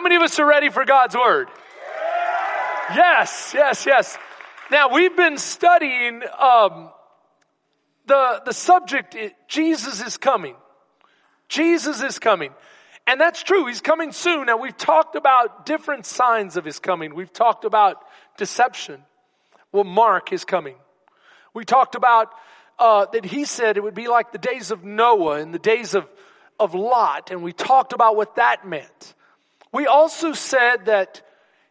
How many of us are ready for God's Word? Yes, yes, yes. Now we've been studying um, the the subject. Jesus is coming. Jesus is coming. And that's true. He's coming soon. Now we've talked about different signs of his coming. We've talked about deception. Well, Mark is coming. We talked about uh, that he said it would be like the days of Noah and the days of, of Lot, and we talked about what that meant. We also said that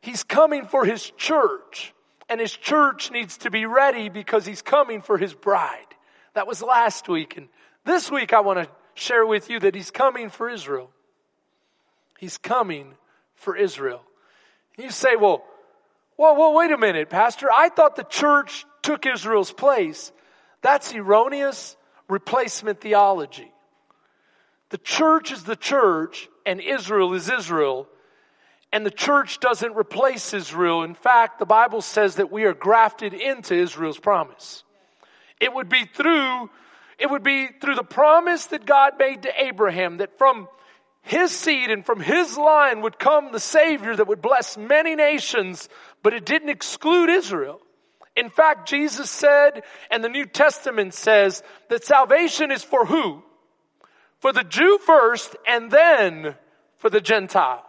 he's coming for his church, and his church needs to be ready because he's coming for his bride. That was last week, and this week I want to share with you that he's coming for Israel. He's coming for Israel. You say, well, well, well, wait a minute, Pastor. I thought the church took Israel's place. That's erroneous replacement theology. The church is the church and Israel is Israel. And the church doesn't replace Israel. In fact, the Bible says that we are grafted into Israel's promise. It would be through, it would be through the promise that God made to Abraham that from his seed and from his line would come the Savior that would bless many nations, but it didn't exclude Israel. In fact, Jesus said, and the New Testament says, that salvation is for who? For the Jew first, and then for the Gentile.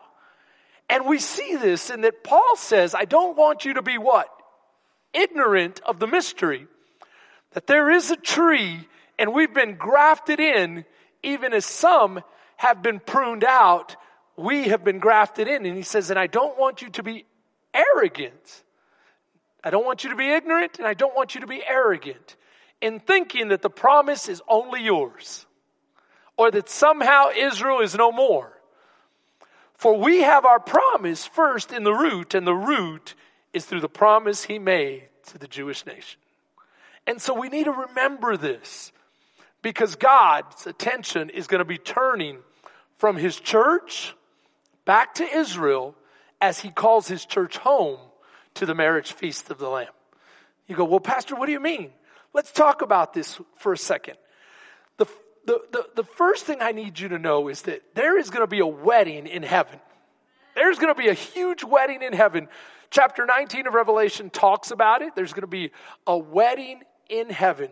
And we see this in that Paul says, I don't want you to be what? Ignorant of the mystery. That there is a tree, and we've been grafted in, even as some have been pruned out, we have been grafted in. And he says, and I don't want you to be arrogant. I don't want you to be ignorant, and I don't want you to be arrogant in thinking that the promise is only yours or that somehow Israel is no more. For we have our promise first in the root, and the root is through the promise he made to the Jewish nation. And so we need to remember this because God's attention is going to be turning from his church back to Israel as he calls his church home to the marriage feast of the Lamb. You go, well, Pastor, what do you mean? Let's talk about this for a second. The, the, the, first thing I need you to know is that there is going to be a wedding in heaven. There's going to be a huge wedding in heaven. Chapter 19 of Revelation talks about it. There's going to be a wedding in heaven.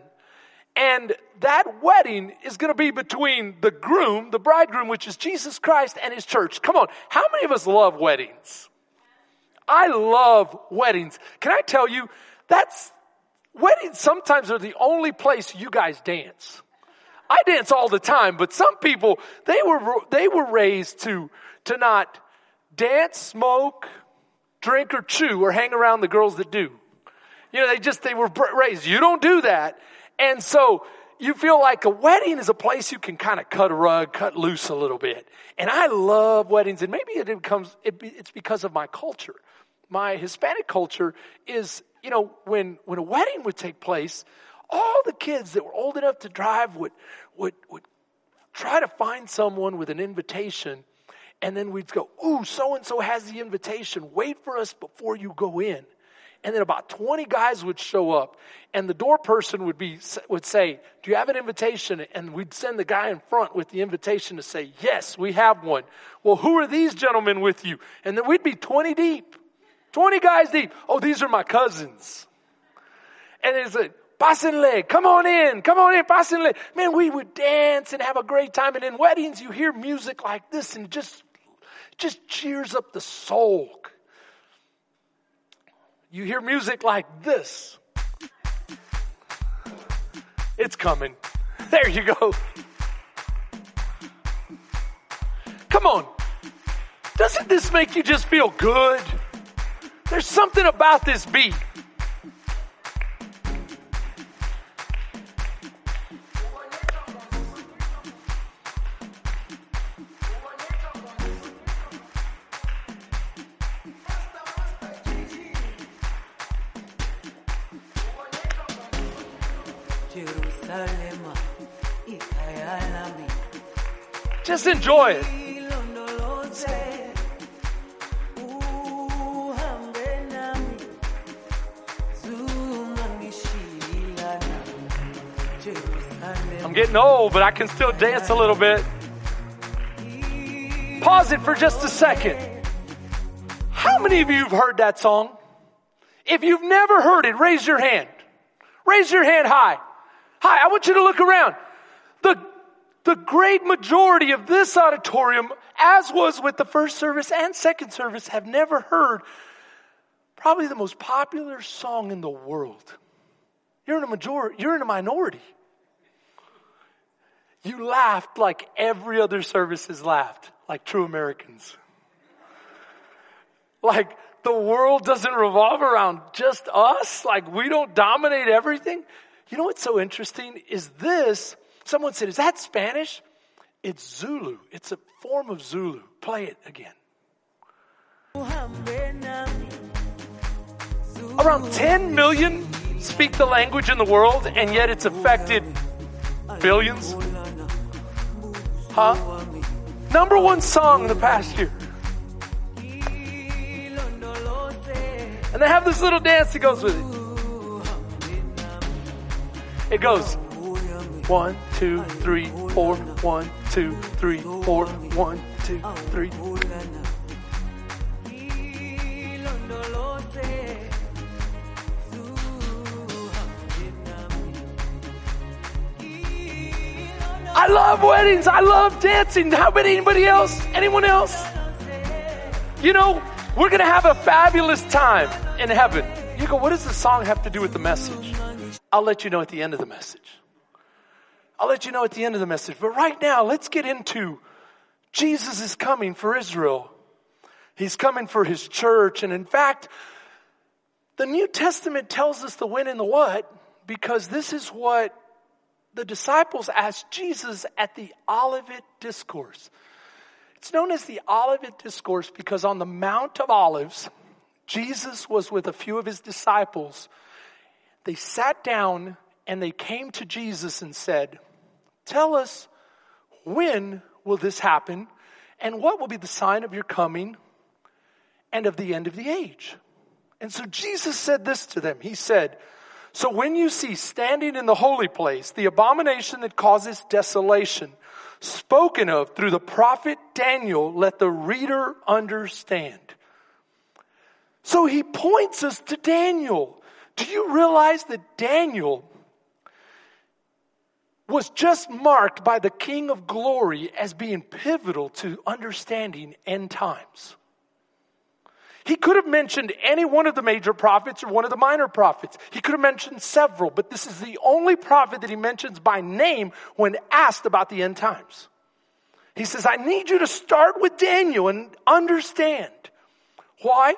And that wedding is going to be between the groom, the bridegroom, which is Jesus Christ, and his church. Come on. How many of us love weddings? I love weddings. Can I tell you, that's, weddings sometimes are the only place you guys dance. I dance all the time, but some people, they were, they were raised to, to not dance, smoke, drink, or chew, or hang around the girls that do. You know, they just, they were raised. You don't do that. And so you feel like a wedding is a place you can kind of cut a rug, cut loose a little bit. And I love weddings, and maybe it becomes it, it's because of my culture. My Hispanic culture is, you know, when when a wedding would take place, all the kids that were old enough to drive would would would try to find someone with an invitation, and then we'd go, "Ooh, so and so has the invitation. Wait for us before you go in." and then about 20 guys would show up and the door person would be would say do you have an invitation? And we'd send the guy in front with the invitation to say yes we have one. Well who are these gentlemen with you? And then we'd be 20 deep 20 guys deep. Oh these are my cousins. And it's like Pásenle, come on in, come on in, pásenle. Man, we would dance and have a great time. And in weddings, you hear music like this and just, just cheers up the soul you hear music like this. It's coming. There you go. Come on. Doesn't this make you just feel good? There's something about this beat. Enjoy it. I'm getting old, but I can still dance a little bit. Pause it for just a second. How many of you have heard that song? If you've never heard it, raise your hand. Raise your hand high. Hi, I want you to look around. The, great majority of this auditorium, as was with the first service and second service, have never heard probably the most popular song in the world. You're in a majority, you're in a minority. You laughed like every other service has laughed, like true Americans. Like the world doesn't revolve around just us, like we don't dominate everything. You know what's so interesting is this, someone said, is that Spanish? It's Zulu. It's a form of Zulu. Play it again. Around 10 million speak the language in the world, and yet it's affected billions. Huh? Number one song in the past year. And they have this little dance that goes with it. It goes one, two, three, four, one, two, three, four, one, two, three. I love weddings. I love dancing. How about anybody else? Anyone else? You know, we're going to have a fabulous time in heaven. You go, what does the song have to do with the message? I'll let you know at the end of the message. I'll let you know at the end of the message. But right now, let's get into Jesus is coming for Israel. He's coming for his church. And in fact, the New Testament tells us the when and the what because this is what the disciples asked Jesus at the Olivet Discourse. It's known as the Olivet Discourse because on the Mount of Olives, Jesus was with a few of his disciples. They sat down and they came to Jesus and said, Tell us when will this happen and what will be the sign of your coming and of the end of the age? And so Jesus said this to them. He said, So when you see standing in the holy place the abomination that causes desolation, spoken of through the prophet Daniel, let the reader understand. So he points us to Daniel. Do you realize that Daniel was just marked by the King of Glory as being pivotal to understanding end times? He could have mentioned any one of the major prophets or one of the minor prophets. He could have mentioned several, but this is the only prophet that he mentions by name when asked about the end times. He says, I need you to start with Daniel and understand. Why?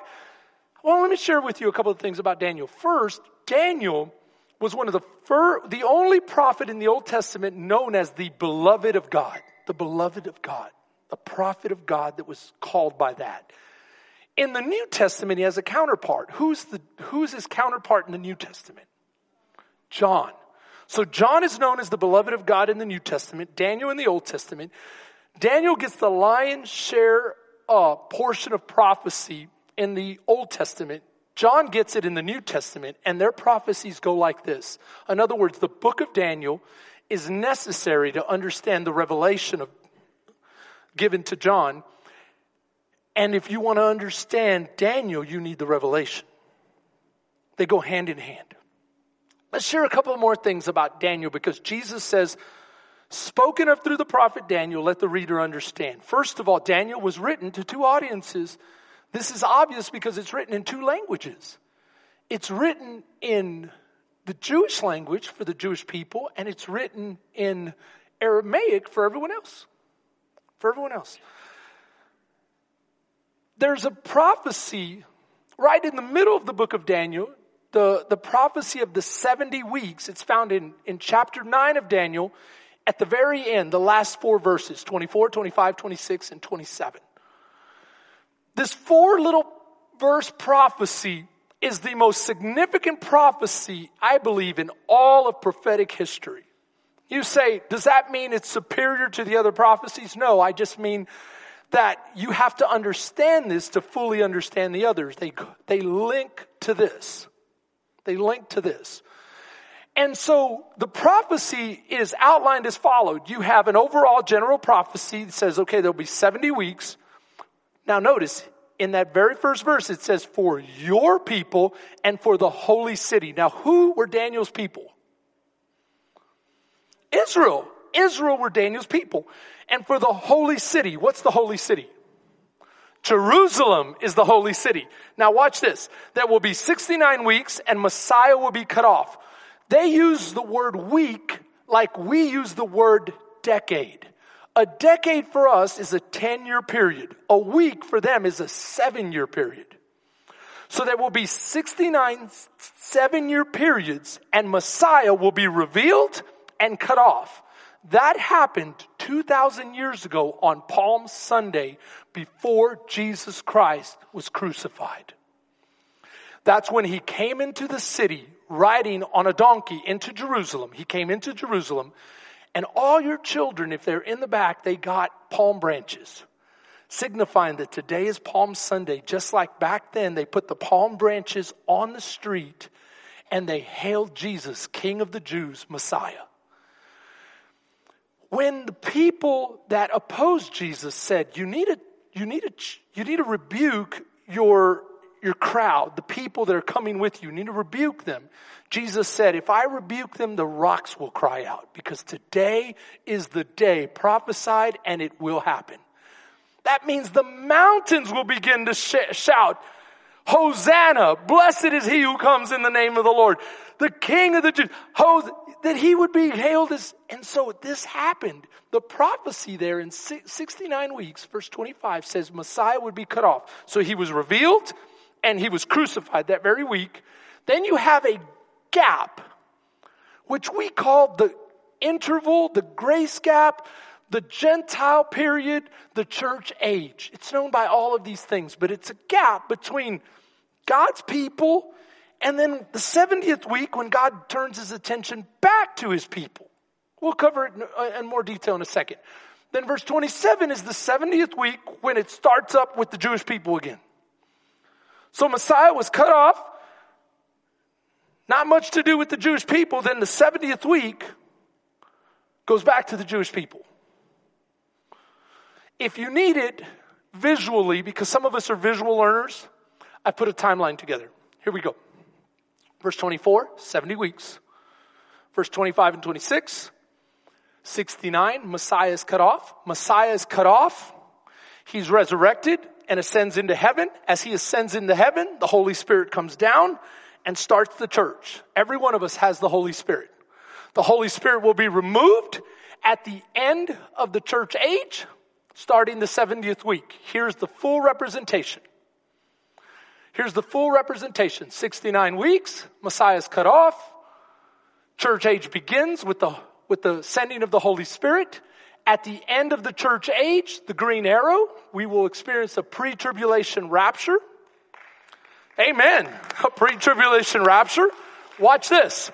Well, let me share with you a couple of things about Daniel. First, Daniel was one of the first, the only prophet in the Old Testament known as the beloved of God. The beloved of God. the prophet of God that was called by that. In the New Testament, he has a counterpart. Who's, the, who's his counterpart in the New Testament? John. So John is known as the beloved of God in the New Testament, Daniel in the Old Testament. Daniel gets the lion's share uh, portion of prophecy in the Old Testament. John gets it in the New Testament, and their prophecies go like this. In other words, the book of Daniel is necessary to understand the revelation of, given to John and if you want to understand Daniel, you need the revelation. They go hand in hand. Let's share a couple more things about Daniel because Jesus says, spoken of through the prophet Daniel, let the reader understand. First of all, Daniel was written to two audiences. This is obvious because it's written in two languages. It's written in the Jewish language for the Jewish people, and it's written in Aramaic for everyone else. For everyone else there's a prophecy right in the middle of the book of Daniel, the, the prophecy of the 70 weeks. It's found in, in chapter 9 of Daniel at the very end, the last four verses 24, 25, 26, and 27. This four little verse prophecy is the most significant prophecy, I believe, in all of prophetic history. You say, does that mean it's superior to the other prophecies? No, I just mean that you have to understand this to fully understand the others. They, they link to this. They link to this. And so the prophecy is outlined as followed. You have an overall general prophecy that says, okay, there'll be 70 weeks. Now notice, in that very first verse, it says, for your people and for the holy city. Now, who were Daniel's people? Israel. Israel were Daniel's people. And for the holy city, what's the holy city? Jerusalem is the holy city. Now watch this. There will be 69 weeks and Messiah will be cut off. They use the word week like we use the word decade. A decade for us is a 10 year period. A week for them is a seven year period. So there will be 69 seven year periods and Messiah will be revealed and cut off. That happened 2,000 years ago on Palm Sunday before Jesus Christ was crucified. That's when he came into the city riding on a donkey into Jerusalem. He came into Jerusalem and all your children, if they're in the back, they got palm branches signifying that today is Palm Sunday. Just like back then, they put the palm branches on the street and they hailed Jesus, King of the Jews, Messiah when the people that opposed Jesus said, you need to, you need to, you need to rebuke your, your crowd, the people that are coming with you, you need to rebuke them. Jesus said, if I rebuke them, the rocks will cry out because today is the day prophesied and it will happen. That means the mountains will begin to sh- shout, Hosanna, blessed is he who comes in the name of the Lord. The King of the Jews, that he would be hailed as, and so this happened. The prophecy there in 69 weeks, verse 25 says Messiah would be cut off. So he was revealed and he was crucified that very week. Then you have a gap, which we call the interval, the grace gap, the Gentile period, the church age. It's known by all of these things, but it's a gap between God's people and then the 70th week when God turns his attention back to his people. We'll cover it uh, in more detail in a second. Then verse 27 is the 70th week when it starts up with the Jewish people again. So Messiah was cut off. Not much to do with the Jewish people. Then the 70th week goes back to the Jewish people. If you need it visually, because some of us are visual learners, I put a timeline together. Here we go. Verse 24, 70 weeks. Verse 25 and 26, 69, Messiah is cut off. Messiah is cut off. He's resurrected and ascends into heaven. As he ascends into heaven, the Holy Spirit comes down and starts the church. Every one of us has the Holy Spirit. The Holy Spirit will be removed at the end of the church age, starting the 70th week. Here's the full representation. Here's the full representation 69 weeks, Messiah's cut off. Church age begins with the, with the sending of the Holy Spirit. At the end of the church age, the green arrow, we will experience a pre tribulation rapture. Amen. A pre tribulation rapture. Watch this.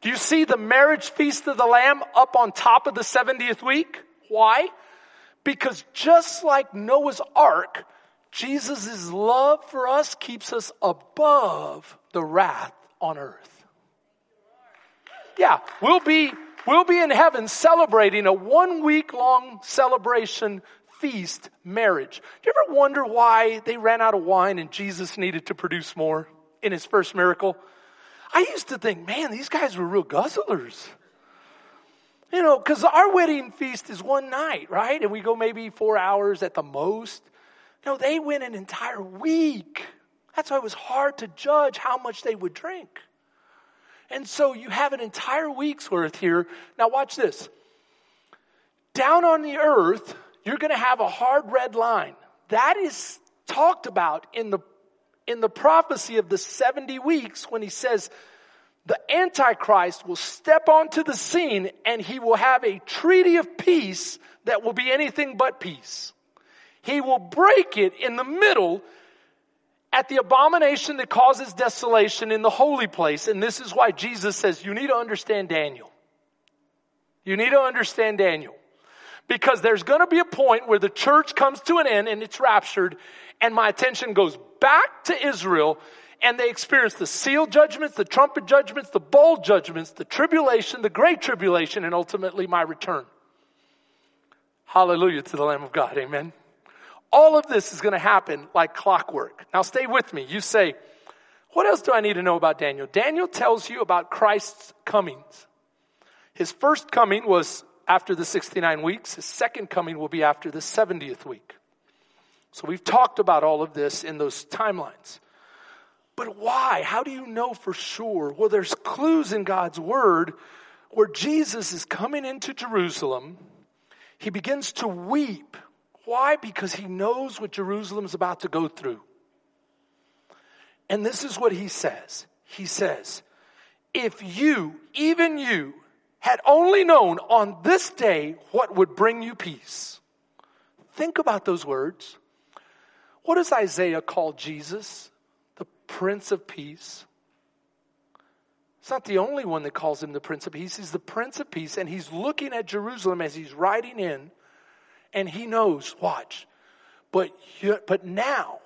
Do you see the marriage feast of the Lamb up on top of the 70th week? Why? Because just like Noah's ark, Jesus' love for us keeps us above the wrath on earth. Yeah, we'll be, we'll be in heaven celebrating a one week long celebration feast marriage. Do you ever wonder why they ran out of wine and Jesus needed to produce more in his first miracle? I used to think, man, these guys were real guzzlers. You know, because our wedding feast is one night, right? And we go maybe four hours at the most. No, they went an entire week. That's why it was hard to judge how much they would drink. And so you have an entire week's worth here. Now, watch this. Down on the earth, you're going to have a hard red line. That is talked about in the, in the prophecy of the 70 weeks when he says the Antichrist will step onto the scene and he will have a treaty of peace that will be anything but peace. He will break it in the middle at the abomination that causes desolation in the holy place. And this is why Jesus says, you need to understand Daniel. You need to understand Daniel. Because there's going to be a point where the church comes to an end and it's raptured, and my attention goes back to Israel, and they experience the seal judgments, the trumpet judgments, the bowl judgments, the tribulation, the great tribulation, and ultimately my return. Hallelujah to the Lamb of God. Amen All of this is going to happen like clockwork. Now stay with me. You say, what else do I need to know about Daniel? Daniel tells you about Christ's comings. His first coming was after the 69 weeks. His second coming will be after the 70th week. So we've talked about all of this in those timelines. But why? How do you know for sure? Well, there's clues in God's word where Jesus is coming into Jerusalem. He begins to weep why? Because he knows what Jerusalem is about to go through. And this is what he says. He says, if you, even you, had only known on this day what would bring you peace. Think about those words. What does Isaiah call Jesus? The Prince of Peace. It's not the only one that calls him the Prince of Peace. He's the Prince of Peace, and he's looking at Jerusalem as he's riding in and he knows, watch. But, but now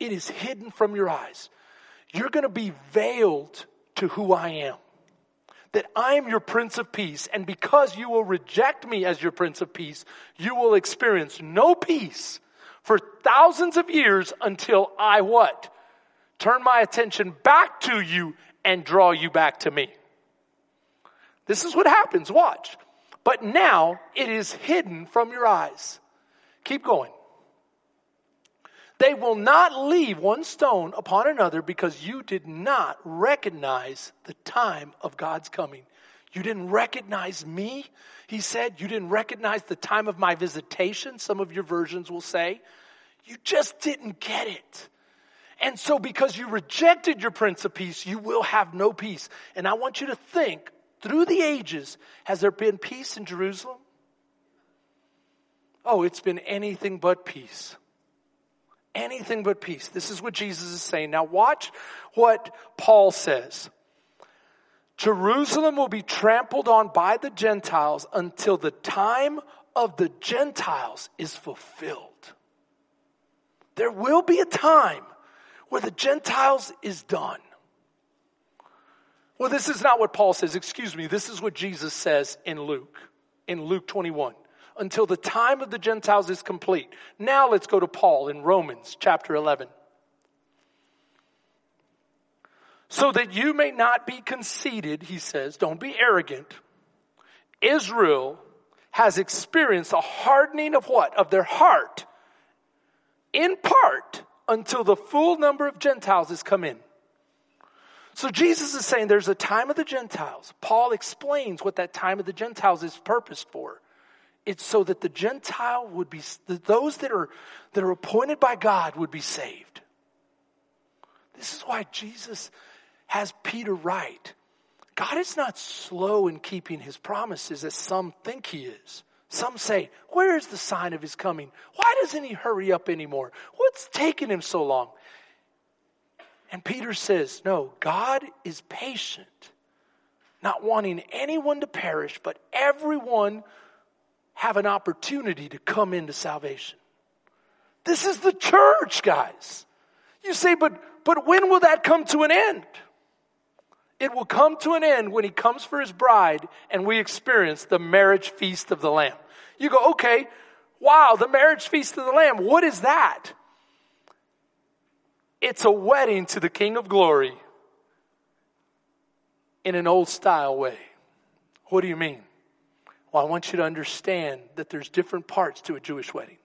it is hidden from your eyes. You're going to be veiled to who I am. That I am your Prince of Peace, and because you will reject me as your Prince of Peace, you will experience no peace for thousands of years until I what? Turn my attention back to you and draw you back to me. This is what happens. Watch. But now it is hidden from your eyes. Keep going. They will not leave one stone upon another because you did not recognize the time of God's coming. You didn't recognize me, he said. You didn't recognize the time of my visitation, some of your versions will say. You just didn't get it. And so, because you rejected your Prince of Peace, you will have no peace. And I want you to think through the ages, has there been peace in Jerusalem? Oh, it's been anything but peace. Anything but peace. This is what Jesus is saying. Now, watch what Paul says. Jerusalem will be trampled on by the Gentiles until the time of the Gentiles is fulfilled. There will be a time where the Gentiles is done. Well, this is not what Paul says. Excuse me. This is what Jesus says in Luke, in Luke 21. Until the time of the Gentiles is complete. Now let's go to Paul in Romans chapter 11. So that you may not be conceited, he says, don't be arrogant. Israel has experienced a hardening of what? Of their heart. In part until the full number of Gentiles has come in. So Jesus is saying there's a time of the Gentiles. Paul explains what that time of the Gentiles is purposed for. It's so that the Gentile would be, that those that are, that are appointed by God would be saved. This is why Jesus has Peter write. God is not slow in keeping his promises as some think he is. Some say, Where is the sign of his coming? Why doesn't he hurry up anymore? What's taking him so long? And Peter says, No, God is patient, not wanting anyone to perish, but everyone have an opportunity to come into salvation. This is the church, guys. You say, but, but when will that come to an end? It will come to an end when he comes for his bride and we experience the marriage feast of the Lamb. You go, okay, wow, the marriage feast of the Lamb. What is that? It's a wedding to the King of Glory in an old style way. What do you mean? Well, I want you to understand that there's different parts to a Jewish wedding.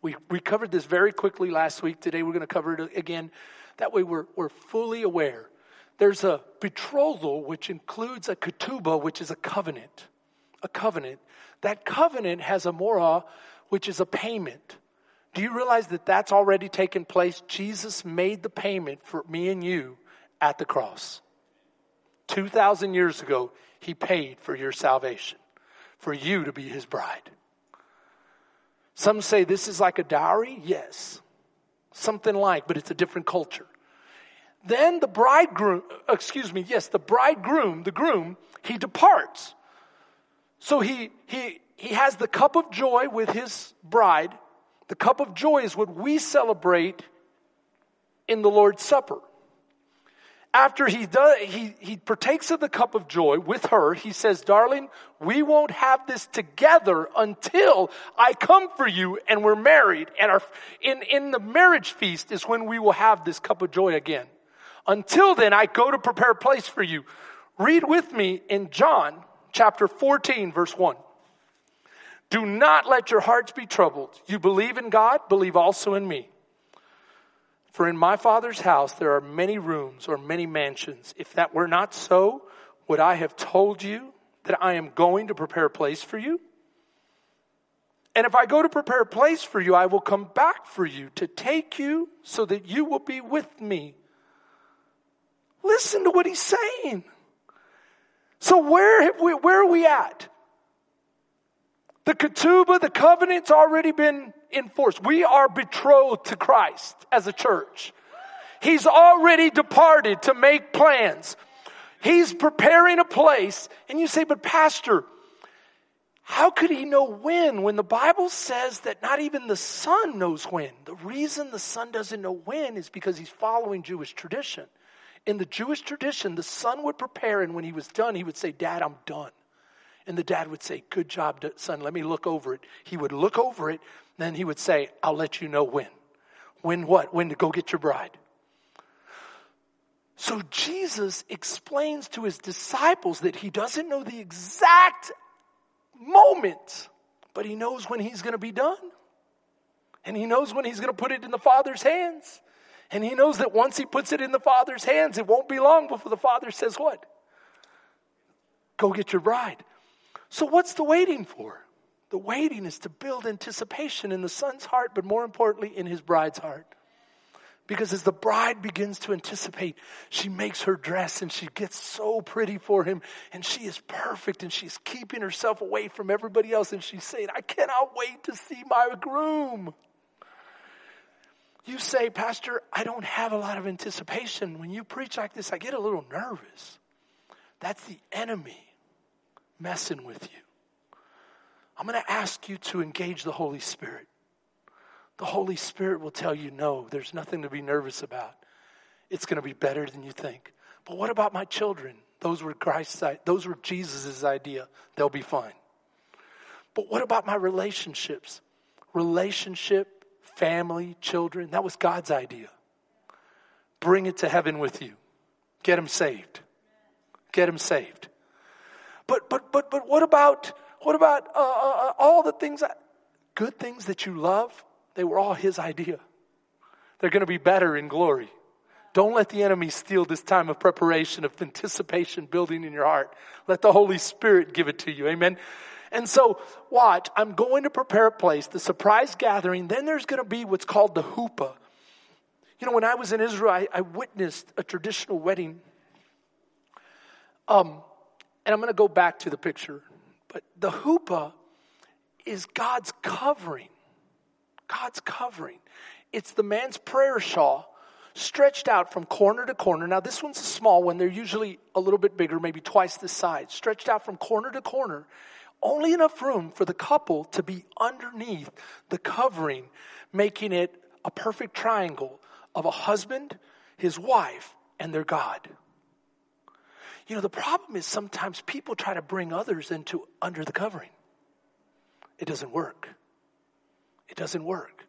We, we covered this very quickly last week. Today we're going to cover it again. That way we're, we're fully aware. There's a betrothal, which includes a ketubah, which is a covenant. A covenant. That covenant has a morah, which is a payment. Do you realize that that's already taken place? Jesus made the payment for me and you at the cross. 2,000 years ago, he paid for your salvation, for you to be his bride. Some say this is like a dowry. Yes. Something like, but it's a different culture. Then the bridegroom, excuse me, yes, the bridegroom, the groom, he departs. So he, he, he has the cup of joy with his bride the cup of joy is what we celebrate in the Lord's Supper. after he does, he, he partakes of the cup of joy with her, he says, darling, we won't have this together until I come for you and we're married. And our, in, in the marriage feast is when we will have this cup of joy again. Until then, I go to prepare a place for you. Read with me in John chapter 14 verse 1. Do not let your hearts be troubled. You believe in God, believe also in me. For in my Father's house there are many rooms or many mansions. If that were not so, would I have told you that I am going to prepare a place for you? And if I go to prepare a place for you, I will come back for you to take you so that you will be with me. Listen to what he's saying. So where, we, where are we at? The ketubah, the covenant's already been enforced. We are betrothed to Christ as a church. He's already departed to make plans. He's preparing a place. And you say, but pastor, how could he know when when the Bible says that not even the son knows when? The reason the son doesn't know when is because he's following Jewish tradition. In the Jewish tradition, the son would prepare, and when he was done, he would say, Dad, I'm done. And the dad would say, Good job, son, let me look over it. He would look over it, then he would say, I'll let you know when. When what? When to go get your bride. So Jesus explains to his disciples that he doesn't know the exact moment, but he knows when he's going to be done. And he knows when he's going to put it in the Father's hands. And he knows that once he puts it in the Father's hands, it won't be long before the Father says, What? Go get your bride. So, what's the waiting for? The waiting is to build anticipation in the son's heart, but more importantly, in his bride's heart. Because as the bride begins to anticipate, she makes her dress and she gets so pretty for him and she is perfect and she's keeping herself away from everybody else and she's saying, I cannot wait to see my groom. You say, Pastor, I don't have a lot of anticipation. When you preach like this, I get a little nervous. That's the enemy messing with you. I'm going to ask you to engage the Holy Spirit. The Holy Spirit will tell you, no, there's nothing to be nervous about. It's going to be better than you think. But what about my children? Those were Christ's, those were Jesus' idea. They'll be fine. But what about my relationships? Relationship, family, children, that was God's idea. Bring it to heaven with you. Get them saved. Get them saved. But but but but what about what about uh, uh, uh, all the things, good things that you love? They were all His idea. They're going to be better in glory. Don't let the enemy steal this time of preparation, of anticipation building in your heart. Let the Holy Spirit give it to you. Amen. And so, watch, I'm going to prepare a place, the surprise gathering. Then there's going to be what's called the huppah. You know, when I was in Israel, I, I witnessed a traditional wedding. Um, and I'm going to go back to the picture. But the huppah is God's covering. God's covering. It's the man's prayer shawl stretched out from corner to corner. Now, this one's a small one. They're usually a little bit bigger, maybe twice the size. Stretched out from corner to corner. Only enough room for the couple to be underneath the covering, making it a perfect triangle of a husband, his wife, and their God. You know, the problem is sometimes people try to bring others into under the covering. It doesn't work. It doesn't work.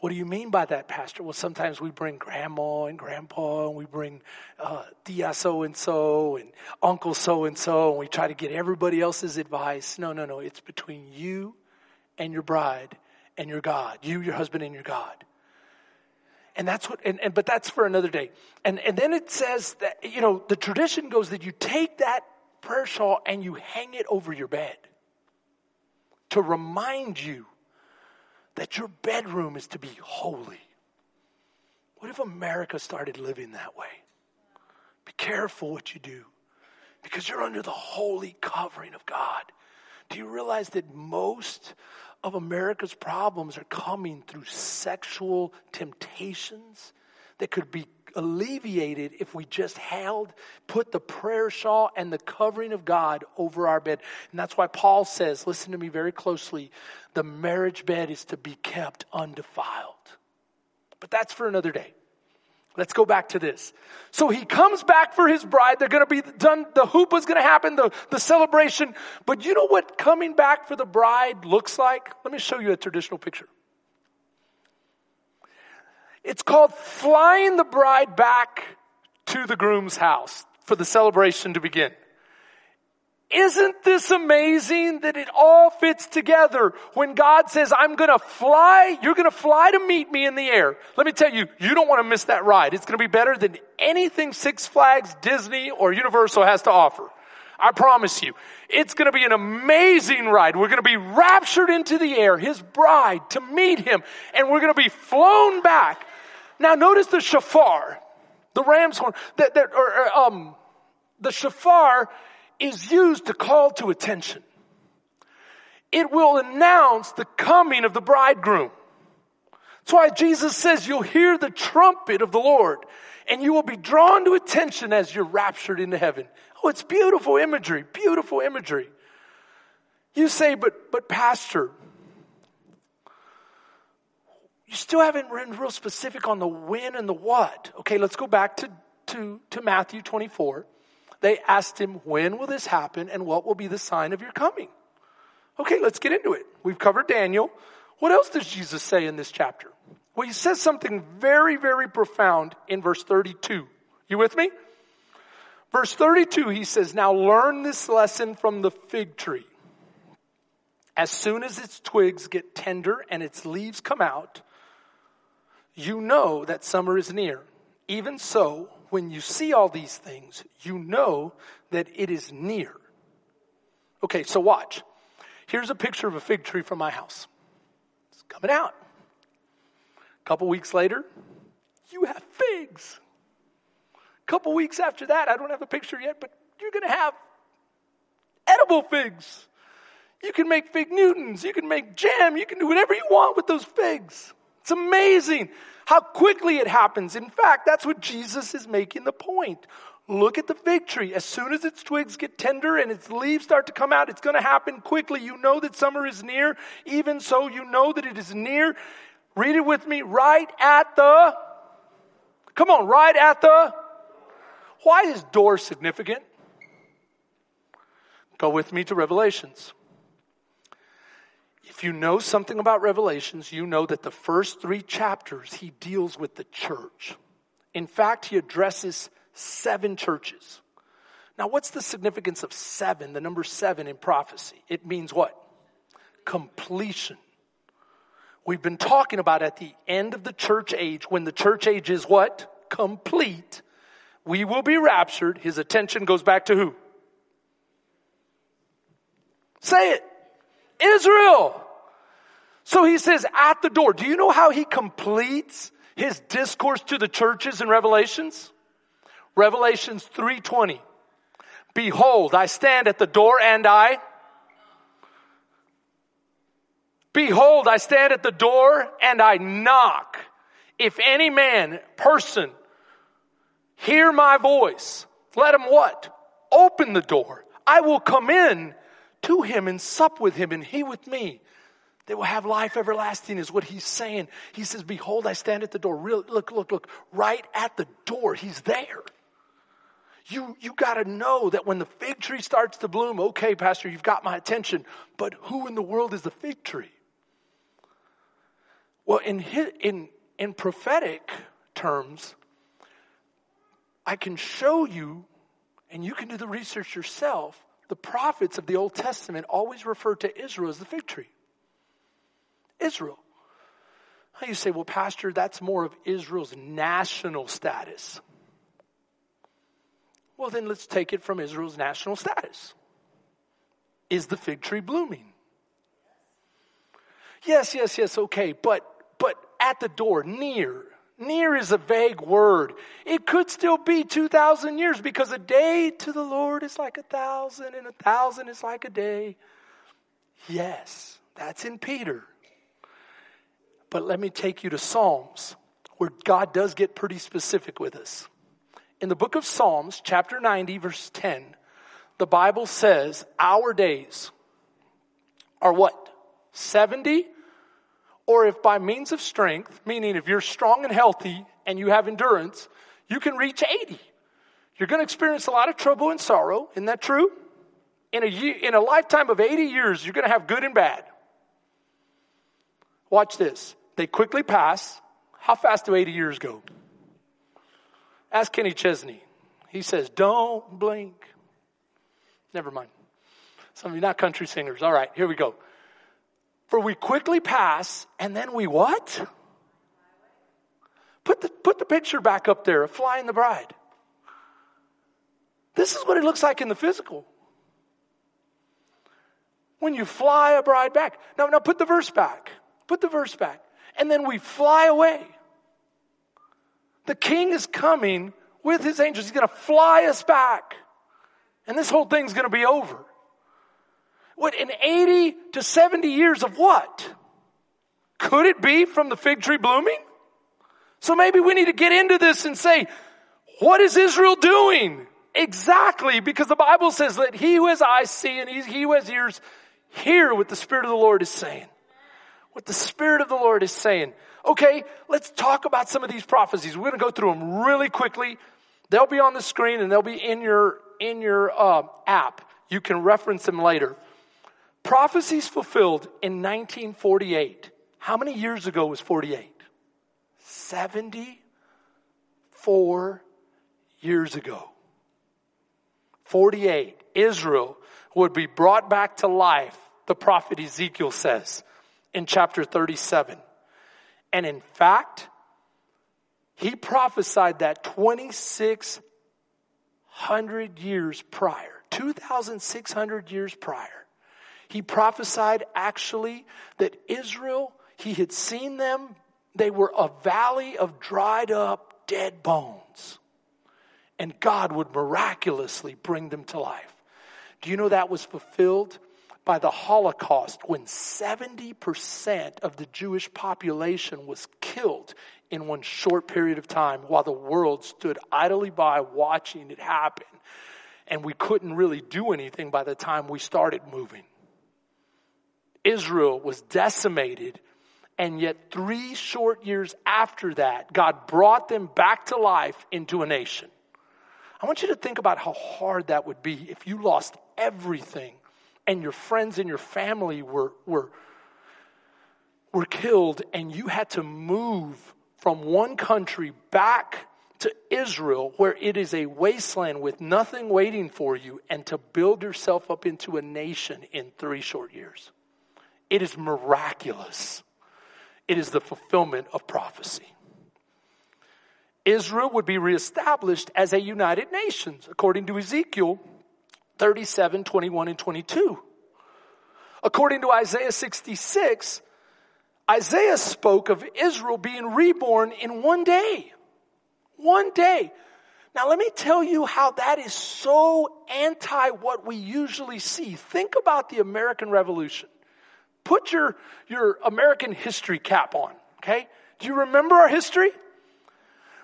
What do you mean by that, Pastor? Well, sometimes we bring grandma and grandpa, and we bring uh, tia so and so, and uncle so and so, and we try to get everybody else's advice. No, no, no. It's between you and your bride and your God, you, your husband, and your God. And that's what, and, and, but that's for another day. And, and then it says that, you know, the tradition goes that you take that prayer shawl and you hang it over your bed to remind you that your bedroom is to be holy. What if America started living that way? Be careful what you do because you're under the holy covering of God. Do you realize that most of America's problems are coming through sexual temptations that could be alleviated if we just held, put the prayer shawl and the covering of God over our bed. And that's why Paul says, listen to me very closely, the marriage bed is to be kept undefiled. But that's for another day. Let's go back to this. So he comes back for his bride. They're going to be done. The hoop is going to happen, the, the celebration. But you know what coming back for the bride looks like? Let me show you a traditional picture. It's called flying the bride back to the groom's house for the celebration to begin. Isn't this amazing that it all fits together when God says, I'm gonna fly, you're gonna fly to meet me in the air. Let me tell you, you don't wanna miss that ride. It's gonna be better than anything Six Flags, Disney, or Universal has to offer. I promise you. It's gonna be an amazing ride. We're gonna be raptured into the air, His bride, to meet Him, and we're gonna be flown back. Now notice the shofar, the ram's horn, that, that, or, um, the shofar is used to call to attention. It will announce the coming of the bridegroom. That's why Jesus says you'll hear the trumpet of the Lord and you will be drawn to attention as you're raptured into heaven. Oh, it's beautiful imagery, beautiful imagery. You say, but, but pastor, you still haven't been real specific on the when and the what. Okay, let's go back to, to, to Matthew 24 they asked him, When will this happen and what will be the sign of your coming? Okay, let's get into it. We've covered Daniel. What else does Jesus say in this chapter? Well, he says something very, very profound in verse 32. You with me? Verse 32, he says, Now learn this lesson from the fig tree. As soon as its twigs get tender and its leaves come out, you know that summer is near. Even so, when you see all these things, you know that it is near. Okay, so watch. Here's a picture of a fig tree from my house. It's coming out. A couple weeks later, you have figs. A couple weeks after that, I don't have a picture yet, but you're going to have edible figs. You can make fig Newtons. You can make jam. You can do whatever you want with those figs. It's amazing how quickly it happens. In fact, that's what Jesus is making the point. Look at the fig tree. As soon as its twigs get tender and its leaves start to come out, it's going to happen quickly. You know that summer is near. Even so, you know that it is near. Read it with me. Right at the, come on, right at the, why is door significant? Go with me to Revelations. If you know something about Revelations, you know that the first three chapters he deals with the church. In fact, he addresses seven churches. Now, what's the significance of seven, the number seven in prophecy? It means what? Completion. We've been talking about at the end of the church age, when the church age is what? Complete. We will be raptured. His attention goes back to who? Say it. Israel. So he says at the door. Do you know how he completes his discourse to the churches in Revelations? Revelations 3:20. Behold, I stand at the door and I Behold, I stand at the door and I knock. If any man, person, hear my voice, let him what? Open the door. I will come in to him and sup with him and he with me. They will have life everlasting is what he's saying. He says, behold, I stand at the door. Real, look, look, look, right at the door. He's there. You, you gotta know that when the fig tree starts to bloom, okay, pastor, you've got my attention, but who in the world is the fig tree? Well, in, in, in prophetic terms, I can show you, and you can do the research yourself, the prophets of the Old Testament always refer to Israel as the fig tree. Israel. You say, well, Pastor, that's more of Israel's national status. Well, then let's take it from Israel's national status. Is the fig tree blooming? Yes, yes, yes, okay, but but at the door, near. Near is a vague word. It could still be 2,000 years because a day to the Lord is like a thousand, and a thousand is like a day. Yes, that's in Peter. But let me take you to Psalms, where God does get pretty specific with us. In the book of Psalms, chapter 90, verse 10, the Bible says, Our days are what? 70? Or if by means of strength, meaning if you're strong and healthy and you have endurance, you can reach 80. You're going to experience a lot of trouble and sorrow. Isn't that true? In a, year, in a lifetime of 80 years, you're going to have good and bad. Watch this. They quickly pass. How fast do 80 years go? Ask Kenny Chesney. He says, Don't blink. Never mind. Some of you not country singers. All right, here we go. For we quickly pass, and then we what? Put the, put the picture back up there of flying the bride. This is what it looks like in the physical. When you fly a bride back. Now, now put the verse back. Put the verse back. And then we fly away. The king is coming with his angels. He's going to fly us back. And this whole thing's going to be over. What, in 80 to 70 years of what? Could it be from the fig tree blooming? So maybe we need to get into this and say, what is Israel doing? Exactly, because the Bible says that he who has eyes see and he who has ears hear what the Spirit of the Lord is saying. What the Spirit of the Lord is saying. Okay, let's talk about some of these prophecies. We're going to go through them really quickly. They'll be on the screen and they'll be in your in your uh, app. You can reference them later. Prophecies fulfilled in 1948. How many years ago was 48? 74 years ago. 48, Israel would be brought back to life, the prophet Ezekiel says in chapter 37. And in fact, he prophesied that 2,600 years prior, 2,600 years prior. He prophesied actually that Israel, he had seen them, they were a valley of dried up dead bones and God would miraculously bring them to life. Do you know that was fulfilled by the Holocaust when 70% of the Jewish population was killed in one short period of time while the world stood idly by watching it happen. And we couldn't really do anything by the time we started moving. Israel was decimated and yet three short years after that, God brought them back to life into a nation. I want you to think about how hard that would be if you lost everything and your friends and your family were, were, were killed and you had to move from one country back to Israel where it is a wasteland with nothing waiting for you and to build yourself up into a nation in three short years. It is miraculous. It is the fulfillment of prophecy. Israel would be reestablished as a united nations, according to Ezekiel 37, 21, and 22. According to Isaiah 66, Isaiah spoke of Israel being reborn in one day. One day. Now let me tell you how that is so anti what we usually see. Think about the American Revolution. Put your, your American history cap on, okay? Do you remember our history?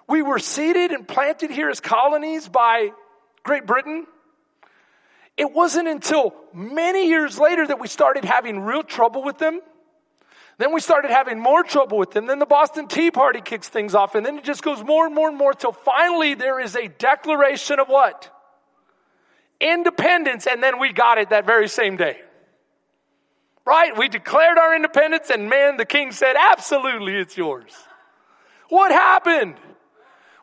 We were seeded and planted here as colonies by Great Britain. It wasn't until many years later that we started having real trouble with them. Then we started having more trouble with them. Then the Boston Tea Party kicks things off and then it just goes more and more and more till finally there is a declaration of what? Independence and then we got it that very same day. Right? We declared our independence and man, the king said, absolutely it's yours. What happened?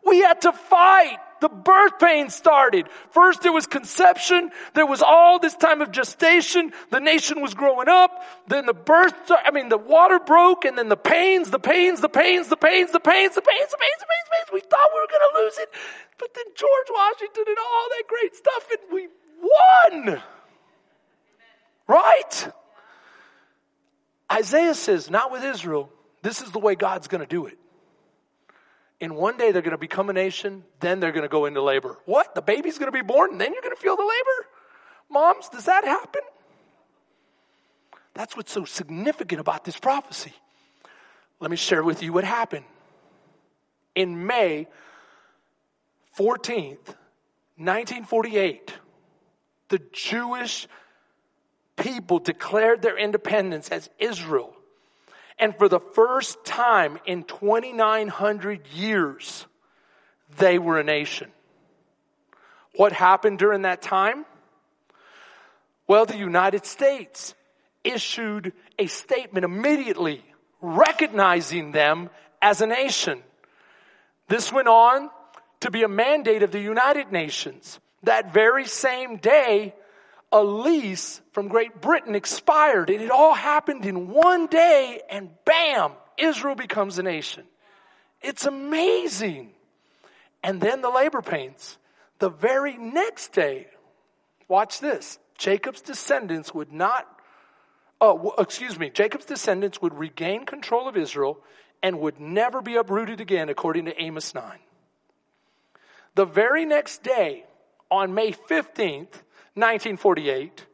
We had to fight. The birth pain started. First it was conception. There was all this time of gestation. The nation was growing up. Then the birth, I mean, the water broke and then the pains, the pains, the pains, the pains, the pains, the pains, the pains, the pains, the pains. We thought we were going to lose it. But then George Washington and all that great stuff and we won. Right? Isaiah says, not with Israel. This is the way God's going to do it. In one day they're going to become a nation, then they're going to go into labor. What? The baby's going to be born, and then you're going to feel the labor? Moms, does that happen? That's what's so significant about this prophecy. Let me share with you what happened. In May 14th, 1948, the Jewish people declared their independence as Israel And for the first time in 2,900 years, they were a nation. What happened during that time? Well, the United States issued a statement immediately recognizing them as a nation. This went on to be a mandate of the United Nations. That very same day, a lease from Great Britain expired and it all happened in one day and bam, Israel becomes a nation. It's amazing. And then the labor pains. The very next day, watch this. Jacob's descendants would not, oh, excuse me, Jacob's descendants would regain control of Israel and would never be uprooted again, according to Amos 9. The very next day, on May 15th, 1948,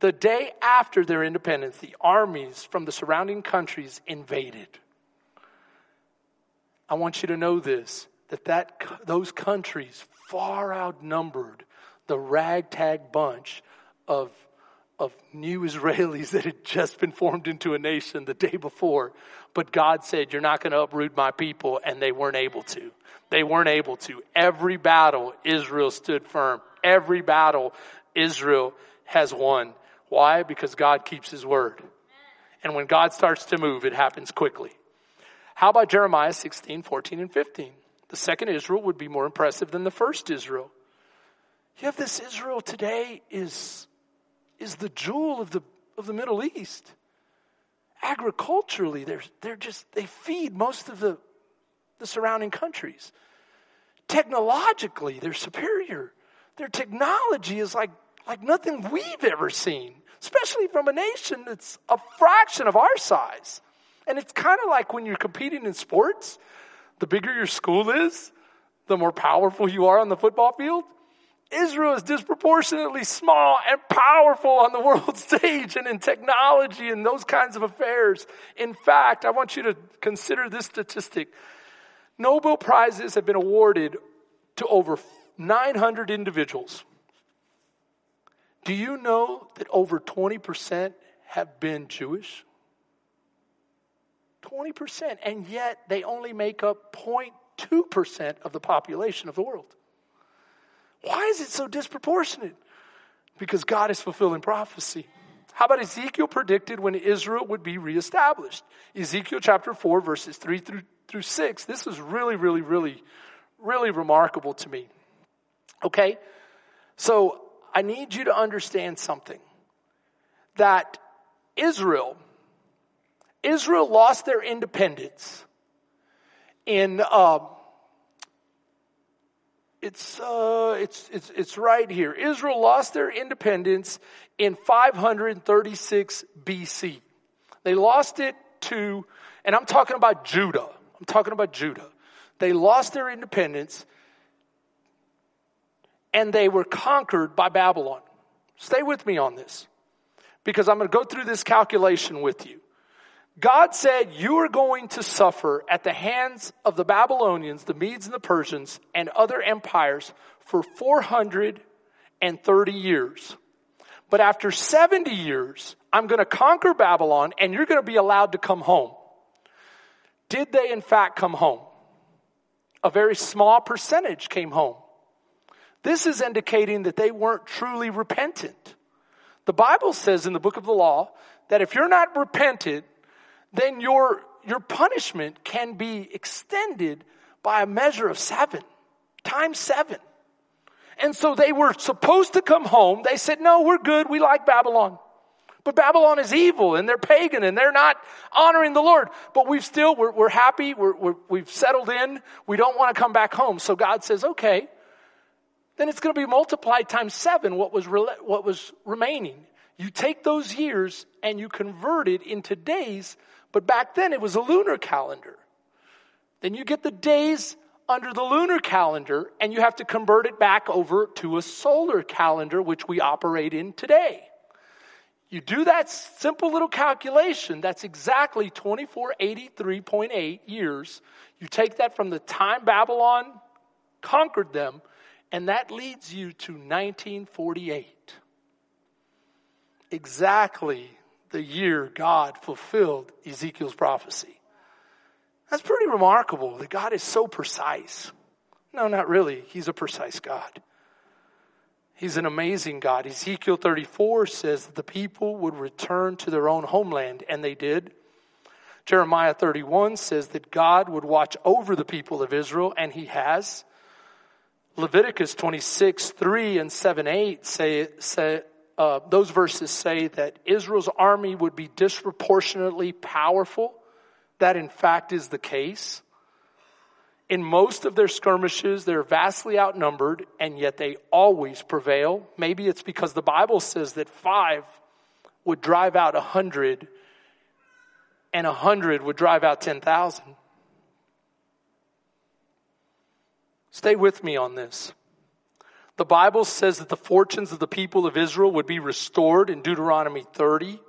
the day after their independence, the armies from the surrounding countries invaded. I want you to know this that, that those countries far outnumbered the ragtag bunch of, of new Israelis that had just been formed into a nation the day before. But God said, You're not going to uproot my people, and they weren't able to. They weren't able to. Every battle, Israel stood firm. Every battle, Israel has won. Why? Because God keeps his word. And when God starts to move, it happens quickly. How about Jeremiah 16, 14, and 15? The second Israel would be more impressive than the first Israel. You have this Israel today is, is the jewel of the, of the Middle East. Agriculturally, they're, they're just, they feed most of the, the surrounding countries. Technologically, they're superior. Their technology is like, like nothing we've ever seen, especially from a nation that's a fraction of our size. And it's kind of like when you're competing in sports, the bigger your school is, the more powerful you are on the football field. Israel is disproportionately small and powerful on the world stage and in technology and those kinds of affairs. In fact, I want you to consider this statistic. Nobel Prizes have been awarded to over 900 individuals. Do you know that over 20% have been Jewish? 20%. And yet they only make up 0.2% of the population of the world. Why is it so disproportionate? Because God is fulfilling prophecy. How about Ezekiel predicted when Israel would be reestablished? Ezekiel chapter 4, verses 3 through, through 6. This is really, really, really, really remarkable to me. Okay? So I need you to understand something that Israel, Israel lost their independence in. Uh, it's, uh, it's, it's, it's right here. Israel lost their independence in 536 BC. They lost it to, and I'm talking about Judah. I'm talking about Judah. They lost their independence and they were conquered by Babylon. Stay with me on this because I'm going to go through this calculation with you. God said, You are going to suffer at the hands of the Babylonians, the Medes and the Persians, and other empires for 430 years. But after 70 years, I'm going to conquer Babylon and you're going to be allowed to come home. Did they, in fact, come home? A very small percentage came home. This is indicating that they weren't truly repentant. The Bible says in the book of the law that if you're not repentant, then your, your punishment can be extended by a measure of seven, times seven. And so they were supposed to come home. They said, no, we're good. We like Babylon. But Babylon is evil and they're pagan and they're not honoring the Lord. But we've still, we're, we're happy. We're, we have settled in. We don't want to come back home. So God says, okay, then it's going to be multiplied times seven what was, re- what was remaining. You take those years and you convert it into days but back then it was a lunar calendar. Then you get the days under the lunar calendar and you have to convert it back over to a solar calendar, which we operate in today. You do that simple little calculation, that's exactly 2483.8 years. You take that from the time Babylon conquered them, and that leads you to 1948. Exactly the year God fulfilled Ezekiel's prophecy. That's pretty remarkable that God is so precise. No, not really. He's a precise God. He's an amazing God. Ezekiel 34 says that the people would return to their own homeland, and they did. Jeremiah 31 says that God would watch over the people of Israel, and he has. Leviticus 26, 3 and 7, 8 say, say uh, those verses say that Israel's army would be disproportionately powerful. That in fact is the case. In most of their skirmishes, they're vastly outnumbered, and yet they always prevail. Maybe it's because the Bible says that five would drive out a hundred, and a hundred would drive out 10,000. Stay with me on this. The Bible says that the fortunes of the people of Israel would be restored in Deuteronomy 30.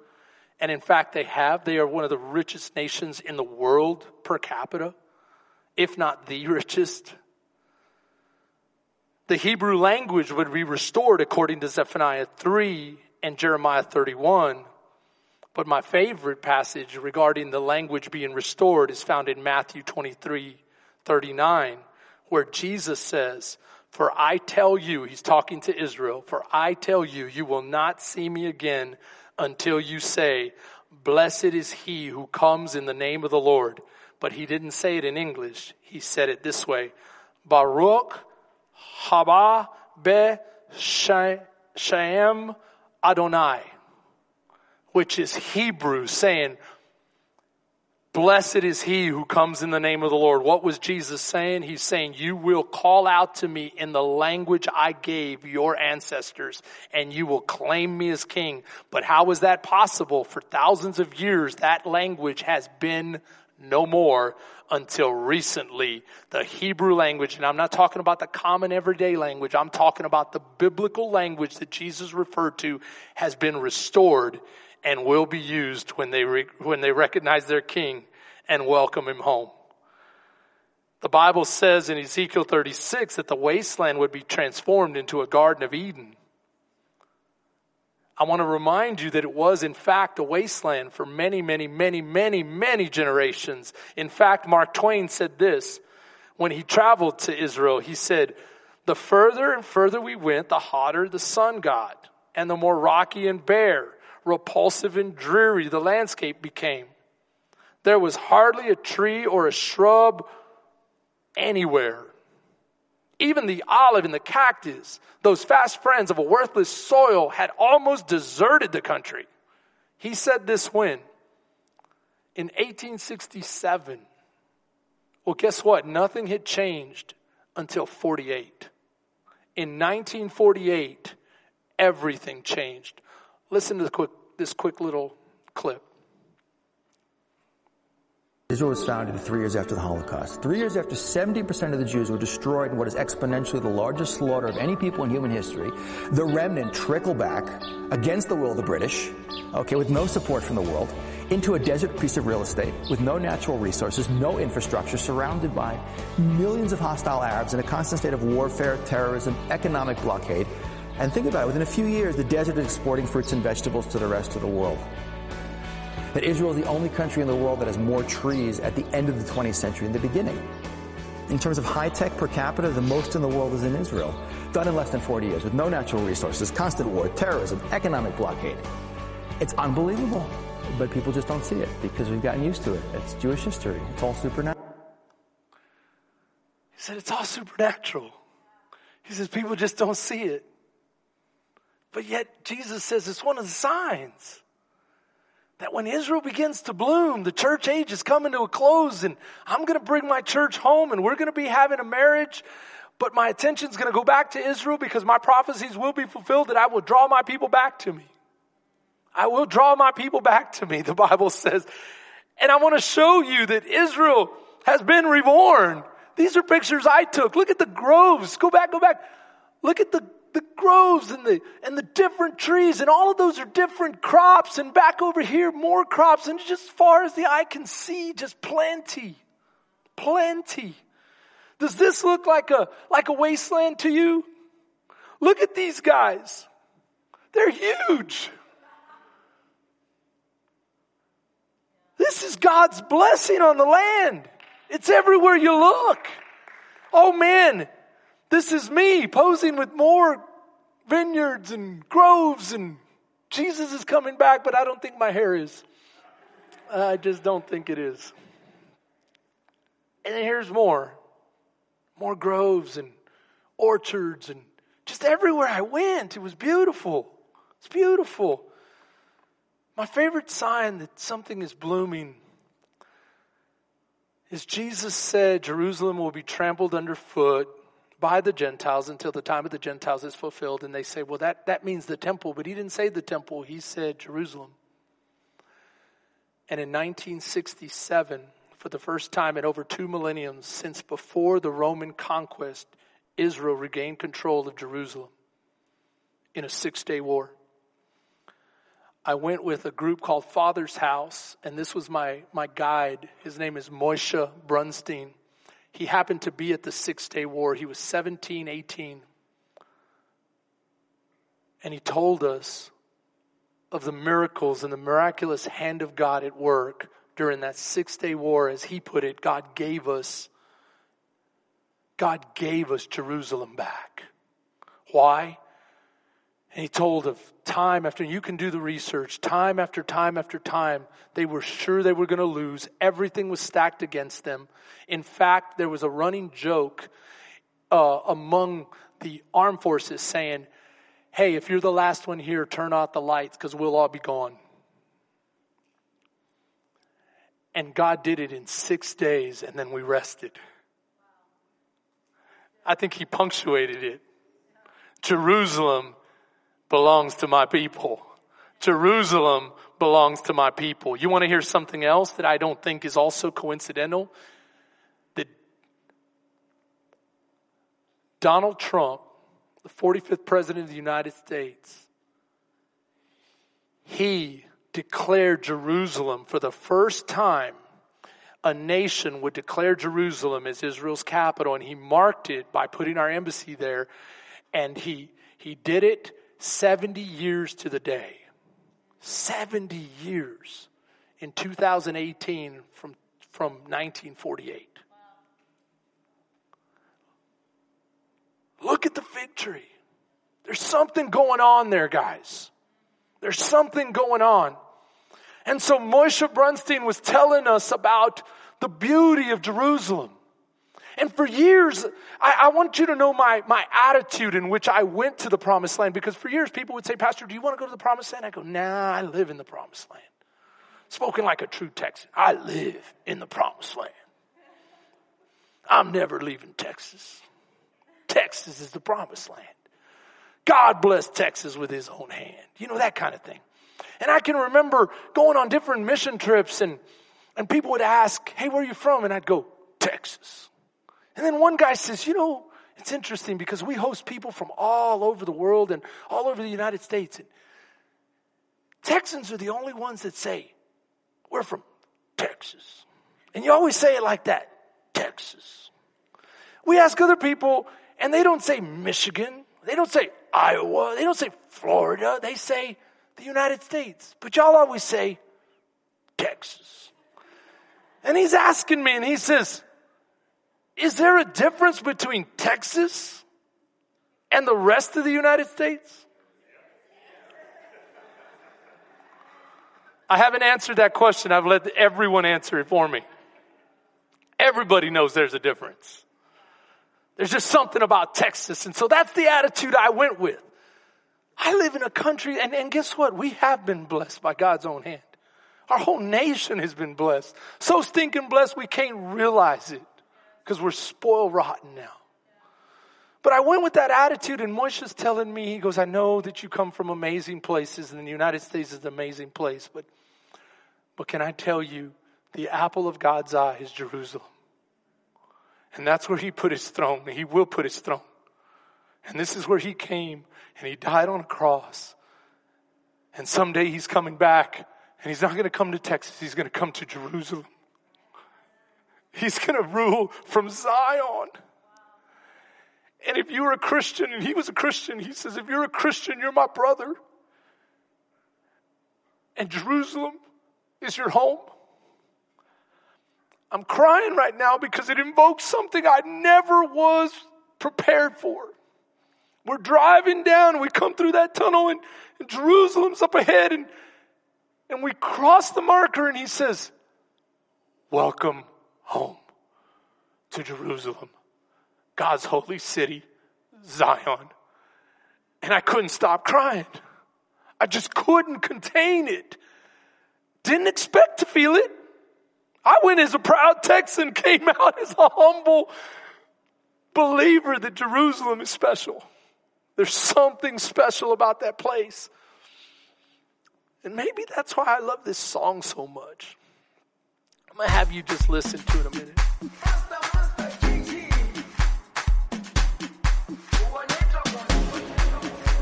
And in fact, they have. They are one of the richest nations in the world per capita, if not the richest. The Hebrew language would be restored according to Zephaniah 3 and Jeremiah 31. But my favorite passage regarding the language being restored is found in Matthew 23 39 where Jesus says, For I tell you, he's talking to Israel, for I tell you, you will not see me again until you say, Blessed is he who comes in the name of the Lord. But he didn't say it in English. He said it this way Baruch haba be Shem Adonai, which is Hebrew saying, Blessed is he who comes in the name of the Lord. What was Jesus saying? He's saying, you will call out to me in the language I gave your ancestors and you will claim me as king. But how is that possible? For thousands of years, that language has been no more until recently. The Hebrew language, and I'm not talking about the common everyday language, I'm talking about the biblical language that Jesus referred to has been restored and will be used when they, re- when they recognize their king and welcome him home. The Bible says in Ezekiel 36 that the wasteland would be transformed into a Garden of Eden. I want to remind you that it was in fact a wasteland for many, many, many, many, many generations. In fact, Mark Twain said this when he traveled to Israel. He said, the further and further we went, the hotter the sun got and the more rocky and bare repulsive and dreary the landscape became. There was hardly a tree or a shrub anywhere. Even the olive and the cactus, those fast friends of a worthless soil, had almost deserted the country. He said this when? In 1867. Well, guess what? Nothing had changed until 48. In 1948, everything changed. Listen to quick, this quick little clip. Israel was founded three years after the Holocaust. Three years after 70% of the Jews were destroyed in what is exponentially the largest slaughter of any people in human history, the remnant trickle back against the will of the British, okay, with no support from the world, into a desert piece of real estate with no natural resources, no infrastructure, surrounded by millions of hostile Arabs in a constant state of warfare, terrorism, economic blockade, and think about it, within a few years, the desert is exporting fruits and vegetables to the rest of the world. That Israel is the only country in the world that has more trees at the end of the 20th century than the beginning. In terms of high tech per capita, the most in the world is in Israel. Done in less than 40 years with no natural resources, constant war, terrorism, economic blockade. It's unbelievable. But people just don't see it because we've gotten used to it. It's Jewish history. It's all supernatural. He said it's all supernatural. He says people just don't see it. But yet Jesus says it's one of the signs that when Israel begins to bloom, the church age is coming to a close and I'm going to bring my church home and we're going to be having a marriage. But my attention is going to go back to Israel because my prophecies will be fulfilled that I will draw my people back to me. I will draw my people back to me, the Bible says. And I want to show you that Israel has been reborn. These are pictures I took. Look at the groves. Go back, go back. Look at the the groves and the, and the different trees and all of those are different crops and back over here more crops and just as far as the eye can see, just plenty. Plenty. Does this look like a, like a wasteland to you? Look at these guys. They're huge. This is God's blessing on the land. It's everywhere you look. Oh man, this is me posing with more vineyards and groves and Jesus is coming back, but I don't think my hair is. I just don't think it is. And then here's more more groves and orchards and just everywhere I went. It was beautiful. It's beautiful. My favorite sign that something is blooming is Jesus said Jerusalem will be trampled underfoot by the Gentiles until the time of the Gentiles is fulfilled. And they say, well, that, that means the temple. But he didn't say the temple, he said Jerusalem. And in 1967, for the first time in over two millenniums since before the Roman conquest, Israel regained control of Jerusalem in a six day war. I went with a group called Father's House, and this was my, my guide. His name is Moshe Brunstein. He happened to be at the Six Day War. He was 17, 18. And he told us of the miracles and the miraculous hand of God at work during that six day war. As he put it, God gave us, God gave us Jerusalem back. Why? And he told of time after, you can do the research, time after time after time, they were sure they were going to lose. Everything was stacked against them. In fact, there was a running joke uh, among the armed forces saying, hey, if you're the last one here, turn out the lights because we'll all be gone. And God did it in six days and then we rested. I think he punctuated it. Jerusalem belongs to my people. Jerusalem belongs to my people. You want to hear something else that I don't think is also coincidental? That Donald Trump, the 45th president of the United States, he declared Jerusalem for the first time. A nation would declare Jerusalem as Israel's capital, and he marked it by putting our embassy there. And he, he did it 70 years to the day. 70 years in 2018 from, from 1948. Look at the fig tree. There's something going on there, guys. There's something going on. And so Moshe Brunstein was telling us about the beauty of Jerusalem. And for years, I, I, want you to know my, my attitude in which I went to the promised land because for years people would say, Pastor, do you want to go to the promised land? I go, nah, I live in the promised land. Spoken like a true Texan. I live in the promised land. I'm never leaving Texas. Texas is the promised land. God blessed Texas with his own hand. You know, that kind of thing. And I can remember going on different mission trips and, and people would ask, Hey, where are you from? And I'd go, Texas. And then one guy says, you know, it's interesting because we host people from all over the world and all over the United States. And Texans are the only ones that say, we're from Texas. And you always say it like that, Texas. We ask other people and they don't say Michigan. They don't say Iowa. They don't say Florida. They say the United States. But y'all always say Texas. And he's asking me and he says, is there a difference between Texas and the rest of the United States? I haven't answered that question. I've let everyone answer it for me. Everybody knows there's a difference. There's just something about Texas. And so that's the attitude I went with. I live in a country, and, and guess what? We have been blessed by God's own hand. Our whole nation has been blessed. So stinking blessed we can't realize it because we're spoil rotten now. But I went with that attitude, and Moshe's telling me, he goes, I know that you come from amazing places, and the United States is an amazing place, but, but can I tell you, the apple of God's eye is Jerusalem. And that's where he put his throne. He will put his throne. And this is where he came, and he died on a cross. And someday he's coming back, and he's not going to come to Texas, he's going to come to Jerusalem. He's going to rule from Zion. And if you were a Christian, and he was a Christian, he says, if you're a Christian, you're my brother. And Jerusalem is your home. I'm crying right now because it invokes something I never was prepared for. We're driving down we come through that tunnel and, and Jerusalem's up ahead and, and we cross the marker and he says, welcome home to Jerusalem, God's holy city, Zion. And I couldn't stop crying. I just couldn't contain it. Didn't expect to feel it. I went as a proud Texan, came out as a humble believer that Jerusalem is special. There's something special about that place. And maybe that's why I love this song so much. I'm going to have you just listen to it a minute.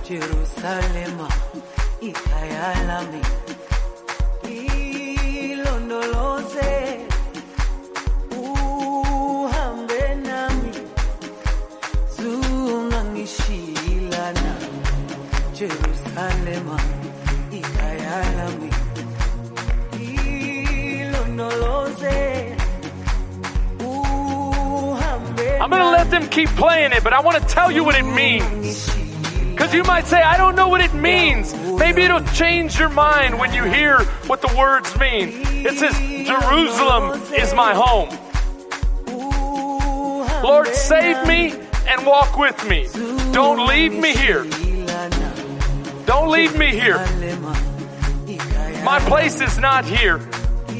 Jerusalema ikayalami ilondoloze uhambe nami Jerusalema I'm going to let them keep playing it, but I want to tell you what it means. Because you might say, I don't know what it means. Maybe it'll change your mind when you hear what the words mean. It says, Jerusalem is my home. Lord, save me and walk with me. Don't leave me here. Don't leave me here. My place is not here.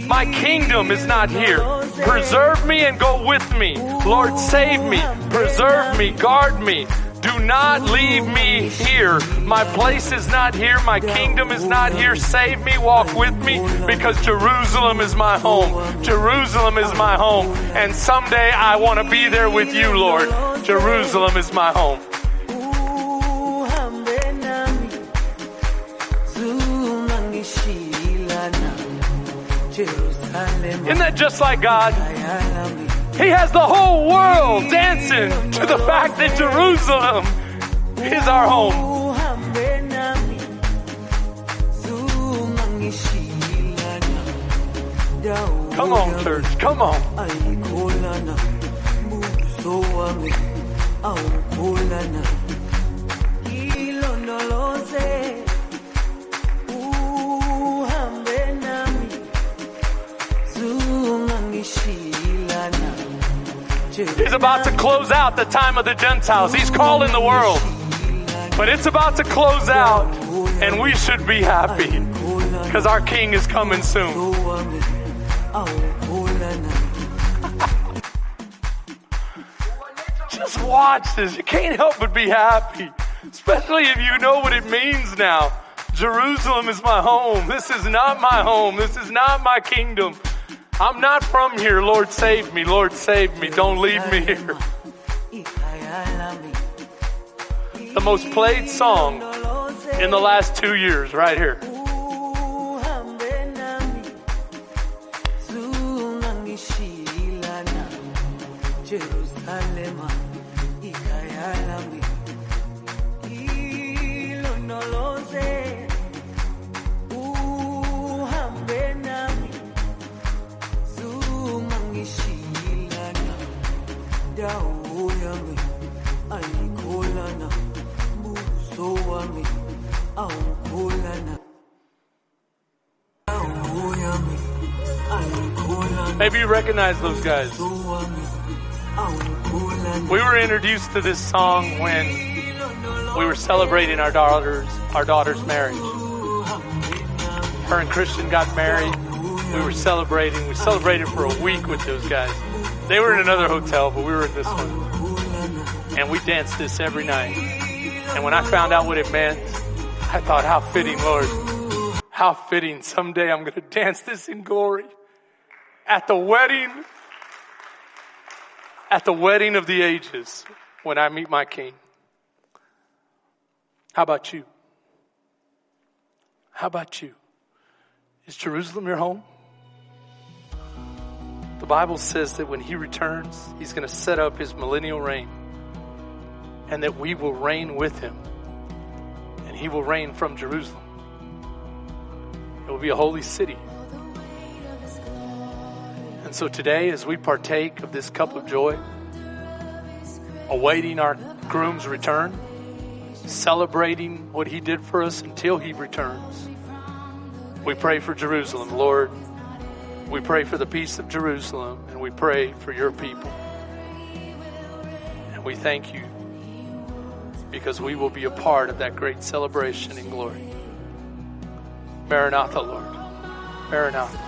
My kingdom is not here. Preserve me and go with me. Lord, save me. Preserve me. Guard me. Do not leave me here. My place is not here. My kingdom is not here. Save me. Walk with me because Jerusalem is my home. Jerusalem is my home. And someday I want to be there with you, Lord. Jerusalem is my home. Jerusalem Isn't that just like God? He has the whole world dancing to the fact that Jerusalem is our home. Come on, church. Come on. He's about to close out the time of the Gentiles. He's calling the world. But it's about to close out, and we should be happy because our King is coming soon. Just watch this. You can't help but be happy, especially if you know what it means now. Jerusalem is my home. This is not my home. This is not my kingdom. I'm not from here. Lord, save me. Lord, save me. Don't leave me here. The most played song in the last two years, right here. Dawo yami ayikholana buso wami awukholana Maybe you recognize those guys. buso wami awukholana We were introduced to this song when we were celebrating our daughter's our daughter's marriage. Her and Christian got married. We were celebrating. We celebrated for a week with those guys. They were in another hotel, but we were in this one. And we danced this every night. And when I found out what it meant, I thought, how fitting, Lord. How fitting. Someday I'm going to dance this in glory. At the wedding, at the wedding of the ages, when I meet my King. How about you? How about you? Is Jerusalem your home? The Bible says that when He returns, He's going to set up His millennial reign and that we will reign with Him and He will reign from Jerusalem. It will be a holy city. And so today, as we partake of this cup of joy, awaiting our groom's return, celebrating what he did for us until he returns, we pray for Jerusalem. Lord, we pray for the peace of Jerusalem, and we pray for your people. And we thank you because we will be a part of that great celebration in glory. Maranatha, Lord. Maranatha.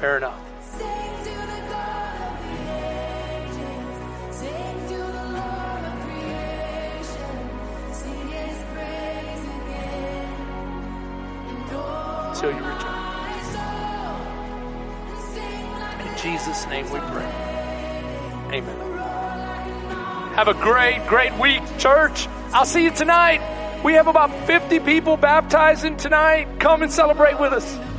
Maranatha. Sing to the Jesus' name we pray. Amen. Have a great, great week, church. I'll see you tonight. We have about 50 people baptizing tonight. Come and celebrate with us.